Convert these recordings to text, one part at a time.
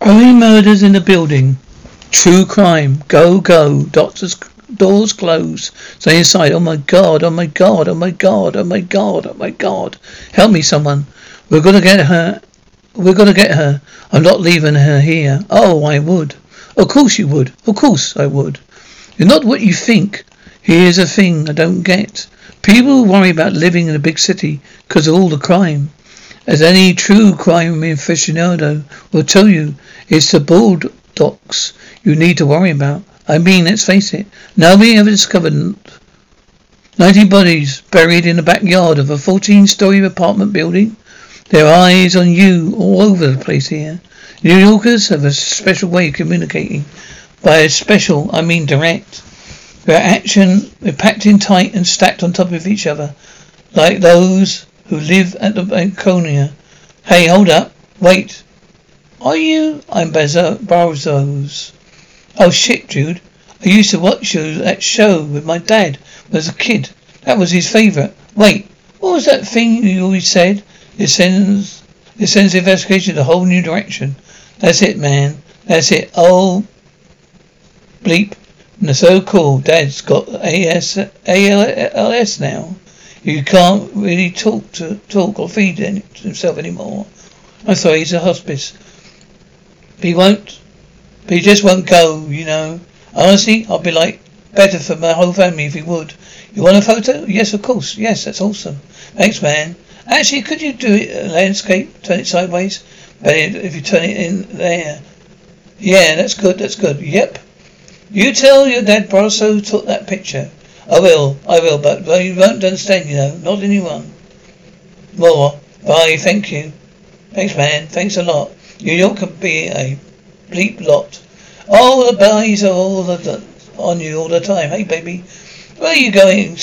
Only murders in the building. True crime. Go, go. Doctors, doors closed. Stay inside. Oh my god, oh my god, oh my god, oh my god, oh my god. Help me, someone. We're gonna get her. We're gonna get her. I'm not leaving her here. Oh, I would. Of course you would. Of course I would. You're not what you think. Here's a thing I don't get. People worry about living in a big city because of all the crime. As any true crime aficionado will tell you, it's the bulldogs you need to worry about. I mean, let's face it, nobody ever discovered 90 bodies buried in the backyard of a 14-story apartment building. Their eyes on you all over the place here. New Yorkers have a special way of communicating. By a special, I mean direct. Their action, we're packed in tight and stacked on top of each other, like those who live at the Arconia. Hey, hold up. Wait. Are you? I'm Brazzos. Oh shit, Jude. I used to watch you that show with my dad as a kid. That was his favourite. Wait, what was that thing you always said? It sends it sends the investigation in a whole new direction. That's it, man. That's it. Oh bleep. And the So cool. Dad's got AS, ALS now. He can't really talk to talk or feed himself anymore. I thought he's a hospice. But he won't. But he just won't go, you know. Honestly, I'd be like better for my whole family if he would. You want a photo? Yes, of course. Yes, that's awesome. Thanks, man. Actually, could you do it a landscape? Turn it sideways. If you turn it in there. Yeah, that's good. That's good. Yep. You tell your dad Brazzos took that picture. I will, I will, but you won't understand, you know. Not anyone. More. Bye, thank you. Thanks, man. Thanks a lot. New York could be a bleep lot. All the buys are all the, on you all the time. Hey, baby. Where are you going?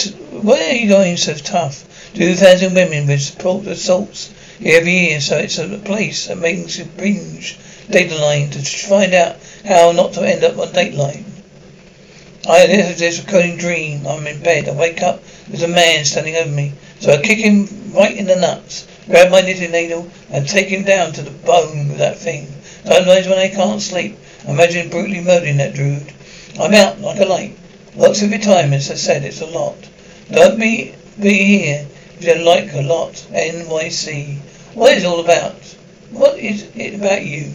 Where are you going so tough? Two thousand women with assaults every year, so it's a place that makes you binge Dateline to find out how not to end up on Dateline. I had this recurring dream. I'm in bed. I wake up. There's a man standing over me. So I kick him right in the nuts, grab my knitting needle, and take him down to the bone with that thing. Sometimes when I can't sleep, I imagine brutally murdering that dude. I'm out like a light. Works every time, as I said, it's a lot. Don't be be here if you like a lot. NYC. What is it all about? What is it about you?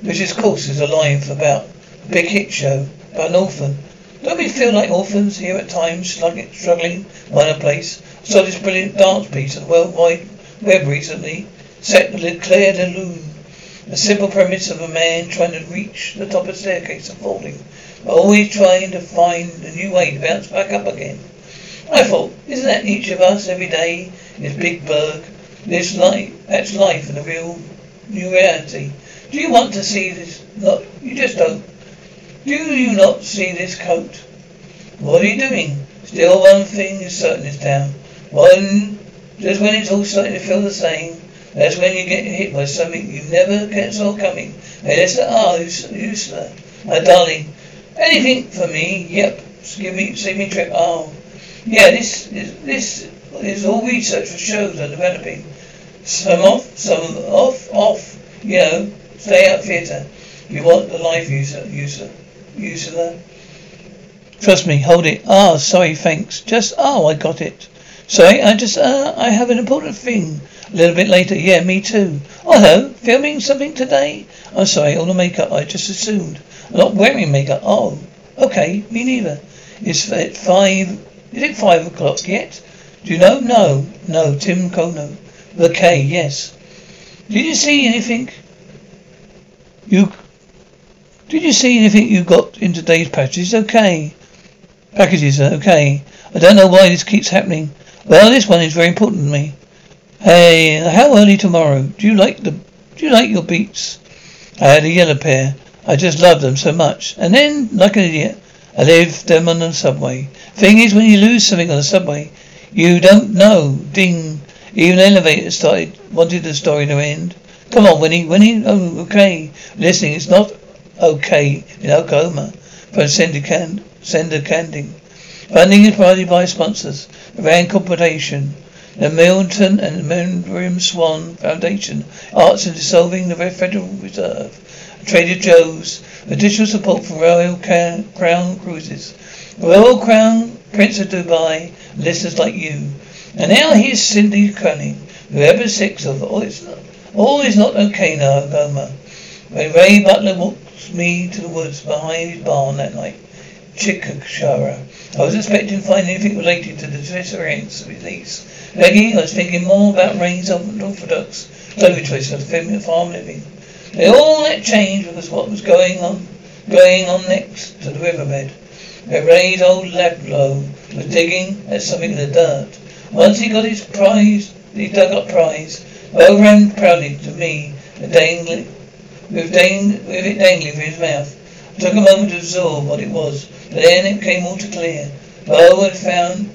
Which, of course, is a line for about a big hit show about an orphan. Don't we feel like orphans here at times, struggling find a place? I saw this brilliant dance piece on the World Wide Web recently, set Clair de Lune. A simple premise of a man trying to reach the top of a staircase and falling, but always trying to find a new way to bounce back up again. I thought, isn't that each of us every day in this big burg? This life, that's life in a real new reality. Do you want to see this? You just don't. Do you not see this coat? What are you doing? Still one thing is certain this town. One, just when it's all starting to feel the same, that's when you get hit by something you never saw coming. Hey, that's the ah, useless. My darling, anything for me? Yep. Give me, save me trip. Oh, yeah. This, this, this is all research for shows are developing. Some off, some off, off. You know, stay out theatre. You want the live user, user. Ursula. Trust me, hold it. Ah, sorry, thanks. Just, oh, I got it. Sorry, I just, uh, I have an important thing A little bit later, yeah, me too. Oh, hello, filming something today? I'm sorry, all the makeup, I just assumed. I'm not wearing makeup. Oh, okay, me neither. It's at five, is it five o'clock yet? Do you know? No, no, Tim Kono. The K, yes. Did you see anything? You, did you see anything you got in today's packages? Okay. Packages, okay. I don't know why this keeps happening. Well, this one is very important to me. Hey, how early tomorrow? Do you like the, do you like your beats? I had a yellow pair. I just loved them so much. And then, like an idiot, I left them on the subway. Thing is, when you lose something on the subway, you don't know. Ding. Even the elevator started, wanted the story to end. Come on, Winnie, Winnie. Oh, okay. Listening, it's not okay in Oklahoma. From Cinda, Cinda Canning. Funding is provided by sponsors. The Rand Corporation. The Milton and Miriam Swan Foundation. Arts in Dissolving the Federal Reserve. Trader Joe's. Additional support from Royal Crown Cruises. Royal Crown Prince of Dubai. Listeners like you. And now here's Cinda Canning. Whoever six of all is not all is not okay now, Goma. When Ray Butler me to the woods behind his barn that night, Chickashara, I was expecting to find anything related to the disappearance of his niece. Peggy, I was thinking more about Ray's orthodox clothing choice of farm living. They all that changed because what was going on going on next to the riverbed. Where Ray's old Lablo was digging at something in the dirt. Once he got his prize, he dug up prize. Bo ran proudly to me, dangling, with, dang, with it dangling from his mouth. I took a moment to absorb what it was, but then it came all too clear. Bo had found.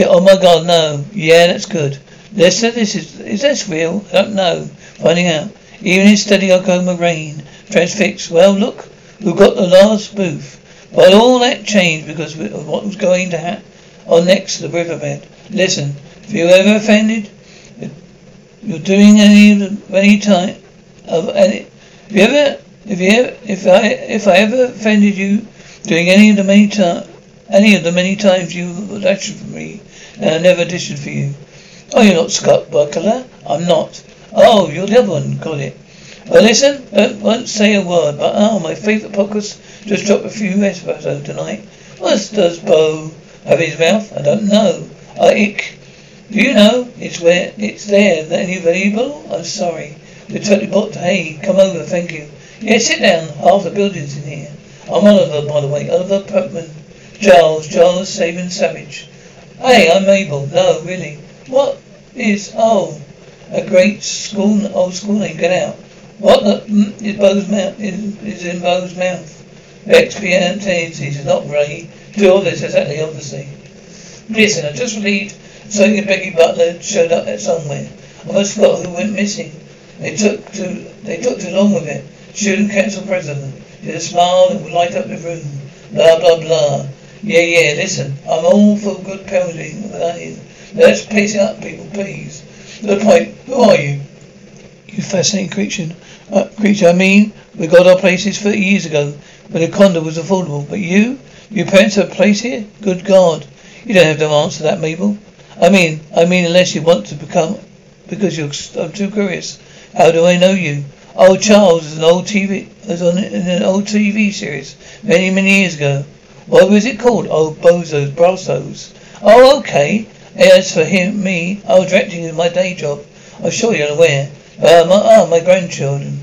Oh my God, no! Yeah, that's good. Listen, this is is this real? I don't know. Finding out. Even in steady Oklahoma rain, transfixed. Well, look, who got the last booth. But all that changed because of what was going to happen on next to the riverbed. Listen, if you're ever offended, you're doing any any time If you ever, if you ever, if I if I ever offended you, doing any of the many time, any of the many times you auditioned for me, and I never auditioned for you. Oh, you're not Scott Bakula. I'm not. Oh, you're the other one. Got it. Well, listen, don't, won't say a word, but oh, my favourite podcast just dropped a few episodes tonight. What does Bo have his mouth? I don't know. I ick. Do you know? It's where it's there. Any available? I'm sorry. The totally booked. Hey, come over. Thank you. Yeah, sit down. Half the building's in here. I'm Oliver, by the way. Oliver Putnam. Giles. Giles Sabin Savage. Hey, I'm Mabel. No, really. What is? Oh, a great school, old school name. Get out. What the, mm, is Bo's mouth? Is, is in Bo's mouth? Experiences is not Ray. Do all this exactly, obviously. Listen, I just relieved Something Becky Butler showed up at somewhere. I almost forgot who went missing. They took too they took too long with it. Student council president. Did a smile that would light up the room. Blah blah blah. Yeah, yeah, listen. I'm all for good parenting. Let's pace it up, people, please. The point, who are you? You fascinating creature. Uh, creature, I mean, we got our places 30 years ago when a condo was affordable. But you? Your parents have a place here? Good God. You don't have to answer that, Mabel. I mean, I mean, unless you want to become, because you're, I'm too curious. How do I know you? Oh, Charles is an old TV, was on in an old TV series many, many years ago. What was it called? Oh, Brazzos, Brazzos. Oh, okay. As for him, me, I was directing in my day job. I'm sure you're aware. Uh, my, ah, my grandchildren.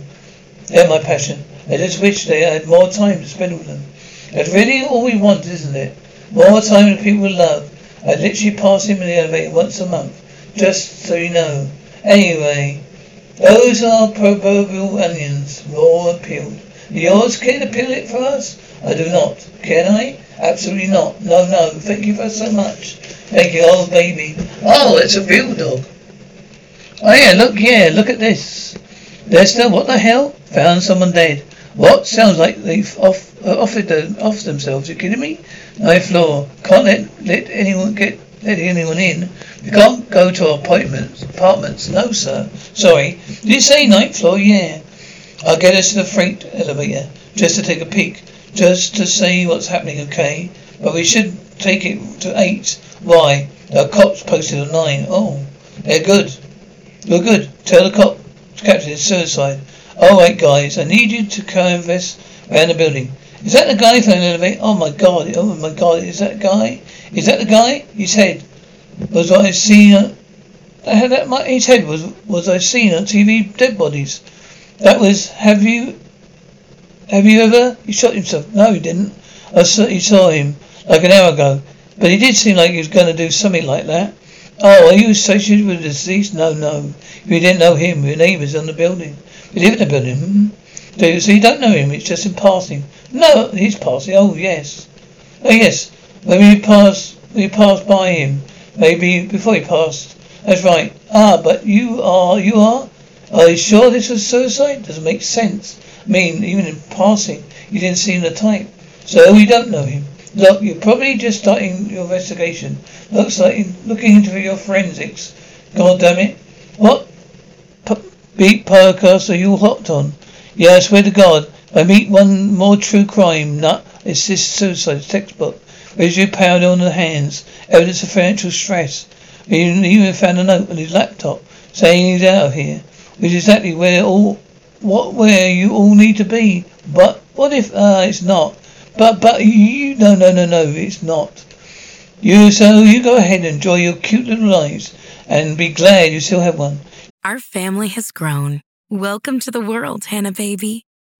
They're my passion. I just wish they had more time to spend with them. That's really all we want, isn't it? More time with people we love. I literally pass him in the elevator once a month, just so you know. Anyway, those are proverbial onions, raw and peeled. Yours to peel it for us? I do not. Can I? Absolutely not. No, no. Thank you for so much. Thank you, old baby. Oh, it's a real dog. Oh yeah, look, yeah, look at this. Lester, what the hell? Found someone dead. What? Sounds like they've off, uh, offered them, off themselves. You kidding me? Ninth floor. Can't let, let anyone get let anyone in. You can't go to apartments. Apartments. No, sir. Sorry. Did you say ninth floor? Yeah. I'll get us to the freight elevator just to take a peek, just to see what's happening. Okay, but we should take it to eight. Why? The cops posted on nine. Oh, they're good. You're good. Tell the cop, captain, it's suicide. All right, guys, I need you to canvass around the building. Is that the guy from the elevator? Oh my god, oh my god, is that guy? Is that the guy? His head was I seen. On, that, that my, his head was was I seen on TV dead bodies. That was. Have you? Have you ever? He shot himself. No, he didn't. I saw, he saw him like an hour ago, but he did seem like he was going to do something like that. Oh, are you associated with the deceased? No, no. We didn't know him. We're neighbours on the building. We live in the building. Hmm? Do you, so you don't know him? It's just in passing. No, he's passing. Oh, yes. Oh, yes. When we passed, we passed by him. Maybe before he passed. That's right. Ah, but you are, you are? Are you sure this was suicide? Doesn't make sense. I mean, even in passing, you didn't seem the type. So we don't know him. Look, you're probably just starting your investigation. Looks like you're looking into your forensics. God damn it. What P- beat podcast are you hopped on? Yeah, I swear to God, I meet one more true crime nut, it's this suicide textbook. Residue powder on the hands, evidence of financial stress. We even found a note on his laptop saying he's out of here, which is exactly where all, what, where you all need to be. But what if, uh, it's not? But, but you, no, no, no, no, it's not. You, so you go ahead and enjoy your cute little lives and be glad you still have one. Our family has grown. Welcome to the world, Hannah baby.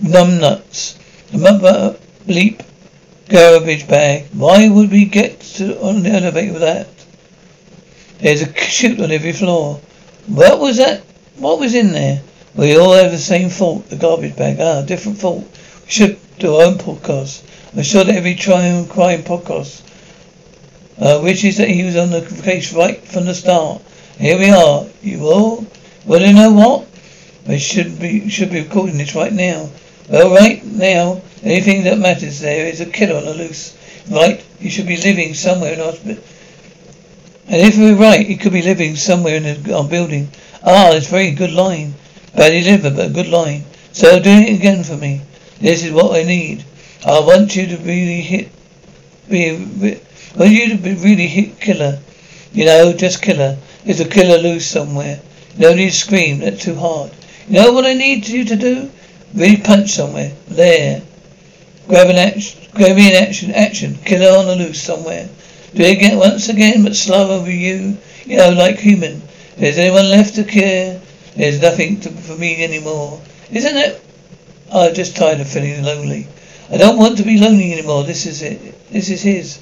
numbnuts. Remember bleep garbage bag. Why would we get to on the elevator with that? There's a chute on every floor. What was that? What was in there? We all have the same fault, the garbage bag. Ah, different fault. We should do our own podcast. I'm sure that every crime crime podcast, uh, which is that he was on the case right from the start. Here we are. You all well you know what? We should be should be recording this right now. Well right now, anything that matters there is a killer on the loose. Right? He should be living somewhere in hospital. And if we're right, he could be living somewhere in a, building. Ah, it's very good line. Badly delivered, but a good line. So do it again for me. This is what I need. I want you to really hit, be, I want you to be really hit killer. You know, just killer. There's a killer loose somewhere. No need to scream. That's too hard. You know what I need you to do? Really punch somewhere. There. Grab an action. Grab me an action. Action. Killer on the loose somewhere. Do it again once again, but slow over you. You know, like human. If there's anyone left to care, there's nothing to, for me anymore. Isn't it? I'm just tired of feeling lonely. I don't want to be lonely anymore. This is it. This is his.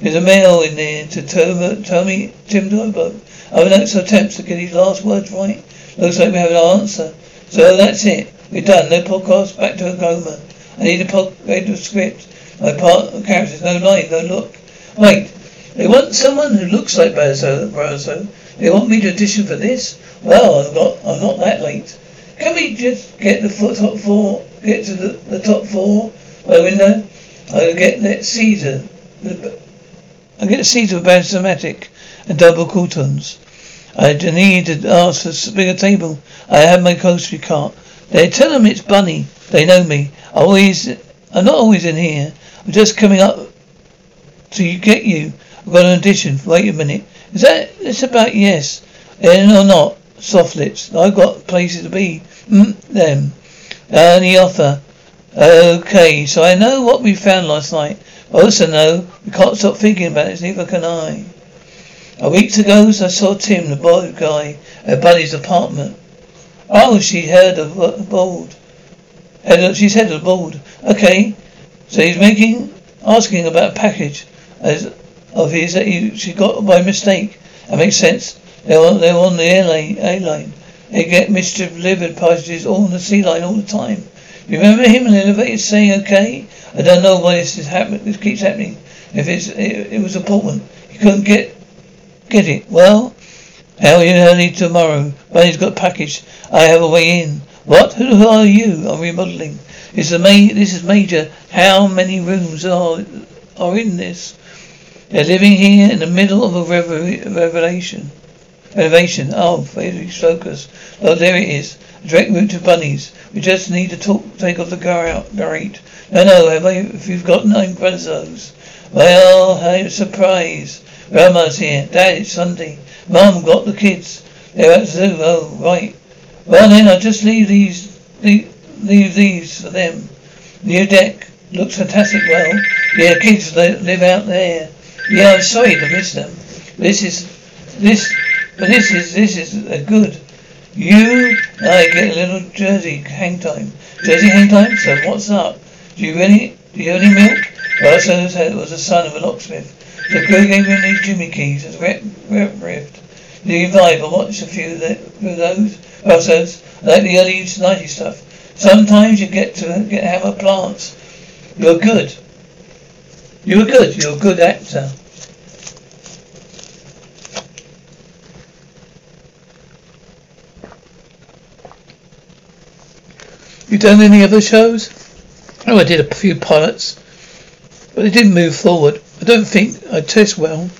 There's a mail in there to tell, tell me Tim Turbo. I have an attempts to get his last words right. Looks like we have an answer. So that's it. We're done. No podcast. Back to a coma. I need a pod, a script. My part of characters. No line. No look. Wait. They want someone who looks like. Brazzos. They want me to audition for this? Well, I've got. I'm not that late. Can we just get the top four? Get to the, the top four by window? I'll get that Caesar. I'll get a Caesar with Basmatic and double croutons. I need to ask for a bigger table. I have my grocery cart. They tell them it's Bunny. They know me. Always, I'm not always in here. I'm just coming up to get you. I've got an audition. Wait a minute. Is that, it's about yes. In or not. Soft lips. I've got places to be. Mm, them. Only offer. Okay, so I know what we found last night. I also know we can't stop thinking about it, neither can I. A week ago, I saw Tim, the boy guy, at Bunny's apartment. Oh, she heard of uh, the board. Head, she's head of board. Okay, so he's making, asking about a package as of his that he, she got by mistake. That makes sense. They're on, they're on the airline. airline. They get mischief delivered packages all on the sea line all the time. You Remember him in the elevator saying, "Okay, I don't know why this is happening. This keeps happening. If it's it, it was important, he couldn't get get it. Well, are you early tomorrow? Bunny's got a package. I have a way in. What? Who are you? I'm remodeling. It's a ma- This is major. How many rooms are are in this? They're living here in the middle of a rever- revelation. Oh, very focus. Oh, there it is. A direct route to Bunny's. We just need to talk, take off the gar out, garate. No, no, have I, if you've got nine brothers. Well, I'm surprise. Grandma's here. Dad, it's Sunday. Mum got the kids. They're at zoo. Oh, right. Well then, I'll just leave these, leave, leave these for them. New deck. Looks fantastic. Well, yeah, kids live out there. Yeah, I'm sorry to miss them. This is, this, but this is, this is a good. You, I get a little Jersey hang time. Jersey hang time? So what's up? Do you any, do you have any milk? Well, so it was the son of a locksmith. So Crew gave him these Jimmy keys as rep, rep rift. The vibe, I watched a few of, those. So I like the early 90s stuff. Sometimes you get to get a plants. You're good. You're good. You're a good actor. You done any other shows? Oh, I did a few pilots, but they didn't move forward. I don't think I test well.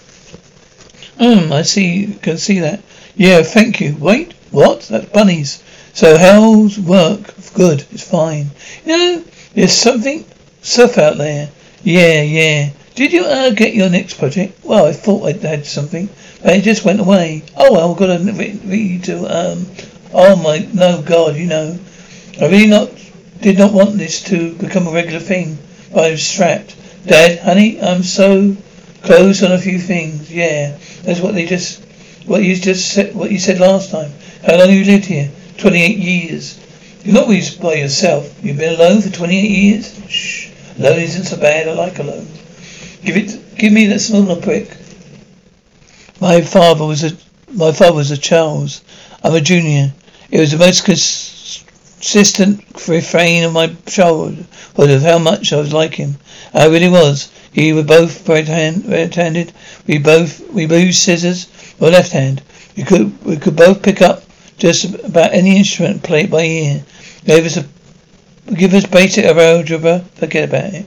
Um, I see, can see that. Yeah, thank you. Wait, what? That's bunnies. So how's work? Good, it's fine. You know, there's something stuff out there. Yeah, yeah. Did you uh, get your next project? Well, I thought I'd had something, but it just went away. Oh well, got to read to um. Oh my, no, God, you know, I really not did not want this to become a regular thing, but I was strapped. Dad, honey, I'm so close on a few things. Yeah, that's what they just, what you just said, what you said last time. How long have you lived here? Twenty-eight years. You're not always by yourself. You've been alone for twenty-eight years. Shh. Alone isn't so bad. I like alone. Give it, give me that smaller prick. My father was a, my father was a Charles. I'm a junior. It was the most consistent refrain of my childhood of how much I was like him. I really was. He were both right hand right handed. We both we used scissors or left hand. We could we could both pick up just about any instrument played by ear. Gave us a give us basic algebra, forget about it.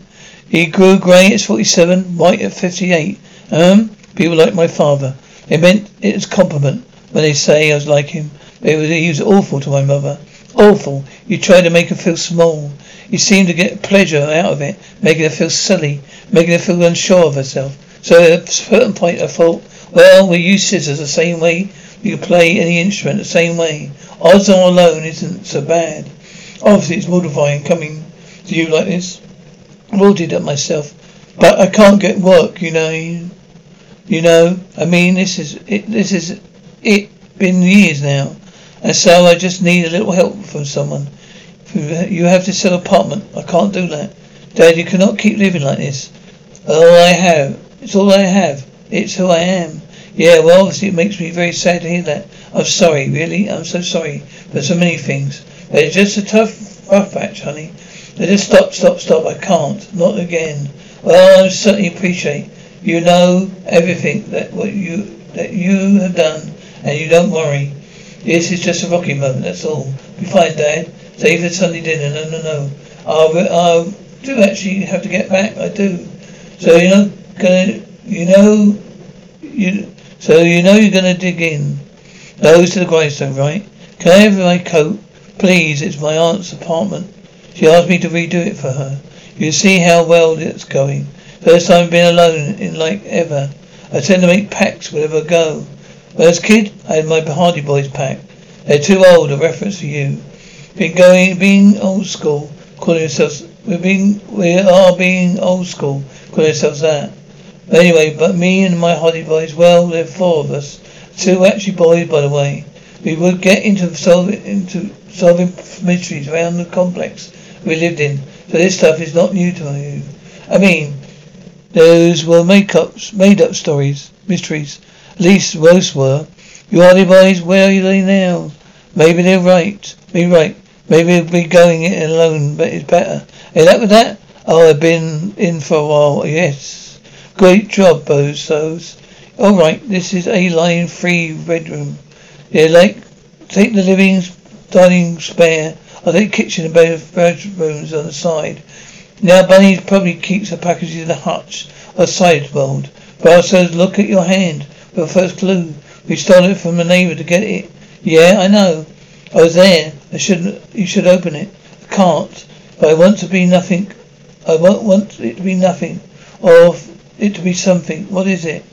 He grew grey at forty seven, white at fifty eight. Um people like my father. They meant it compliment when they say I was like him. It was, he was awful to my mother. Awful. You try to make her feel small. You seem to get pleasure out of it, making her feel silly, making her feel unsure of herself. So at a certain point I thought, well, we use scissors the same way you play any instrument the same way. Odds on alone isn't so bad. Obviously it's mortifying coming to you like this. I will do that myself. But I can't get work, you know. You know, I mean, this is it. This is it. Been years now, and so I just need a little help from someone. You have to sell apartment. I can't do that. Dad, you cannot keep living like this. All I have. It's all I have. It's who I am. Yeah, well, obviously it makes me very sad to hear that. I'm sorry, really. I'm so sorry for so many things. It's just a tough, rough patch, honey. Now just stop, stop, stop. I can't. Not again. Well, I certainly appreciate you know everything that what you that you have done, and you don't worry. This is just a rocky moment. That's all. Be fine, Dad. Save the Sunday dinner. No, no, no. I I do actually have to get back. I do. So you're not gonna, you know, you. So you know you're gonna dig in. Nose to the grindstone, right? Can I have my coat? Please, it's my aunt's apartment. She asked me to redo it for her. You see how well it's going. First time being alone in like ever. I tend to make packs wherever I go. A kid, I had my Hardy Boys pack. They're too old, a reference for you. Been going, being old school, calling yourselves, we're being, we are being old school, calling ourselves that. But anyway, but me and my Hardy Boys, well, there are four of us. Two actually boys, by the way. We would get into solving, into solving mysteries around the complex we lived in. So this stuff is not new to you. I mean, those were make-ups, made-up stories, mysteries. Least most were. You Hardy Boys, where are they now? Maybe they're right. Be right. Maybe they'll be going it alone, but it's better. Hey, that with that? Oh, I've been in for a while. Yes. Great job, Brazzos. All right, this is a line free bedroom. Yeah, like take the living, dining spare. I'll take kitchen and both bedrooms on the side. Now Bunny probably keeps the packages in the hutch or sideboard. But says, look at your hand. For first clue. We stole it from a neighbour to get it. Yeah, I know. I was there. I should you should open it. I can't. But I want to be nothing. I want, want it to be nothing. Or it to be something. What is it?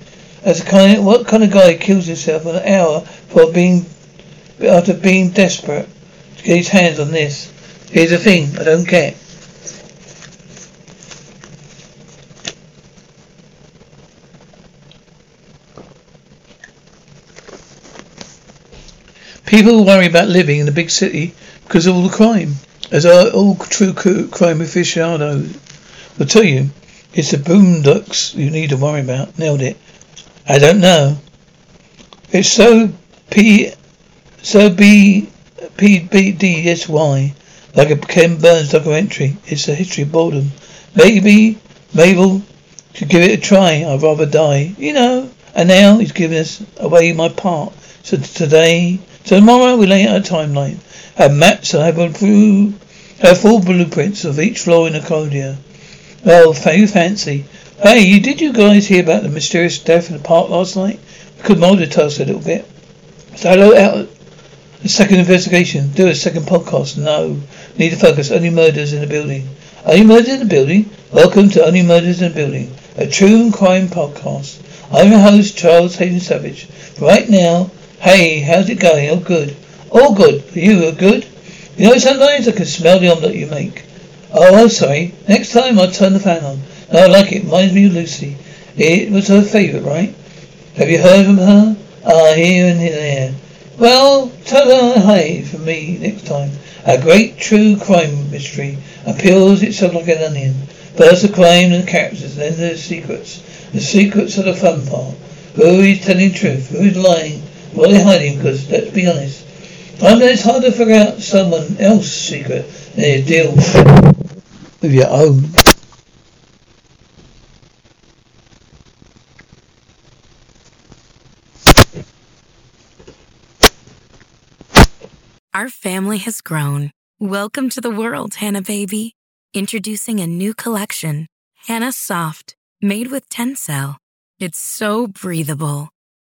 As a kind of, what kind of guy kills himself an hour for being after being desperate to get his hands on this? Here's the thing I don't get. People worry about living in a big city because of all the crime. As all true crime aficionados will tell you, it's the boondocks you need to worry about. Nailed it. I don't know. It's so P, so B, P, B, D, S, Y. Like a Ken Burns documentary. It's a history of boredom. Maybe Mabel should give it a try. I'd rather die. You know. And now he's giving us away my part. So today tomorrow we lay out a timeline. Have maps and have a full blueprints of each floor in Arconia. Well, very fancy. Hey, did you guys hear about the mysterious death in the park last night? We could us a little bit. So hello out a second investigation. Do a second podcast. No. Need to focus. Only murders in the building. Only murders in the building? Welcome to Only Murders in the Building, a true crime podcast. I'm your host, Charles Hayden Savage. Right now, Hey, how's it going? Oh, good. All good. You, good? You know, sometimes I can smell the omelette you make. Oh, I'm sorry. Next time I'll turn the fan on. No, I like it. Reminds me of Lucy. It was her favourite, right? Have you heard from her? Ah, here and there. Well, tell her hi from me next time. A great true crime mystery appeals itself like an onion. First the crime and the characters, then the secrets. The secrets are the fun part. Who is telling truth? Who is lying? What are they hiding? Because let's be honest, I it's hard to figure out someone else's secret than you deal with your own. Our family has grown. Welcome to the world, Hannah baby. Introducing a new collection, Hannah Soft, made with Tencel. It's so breathable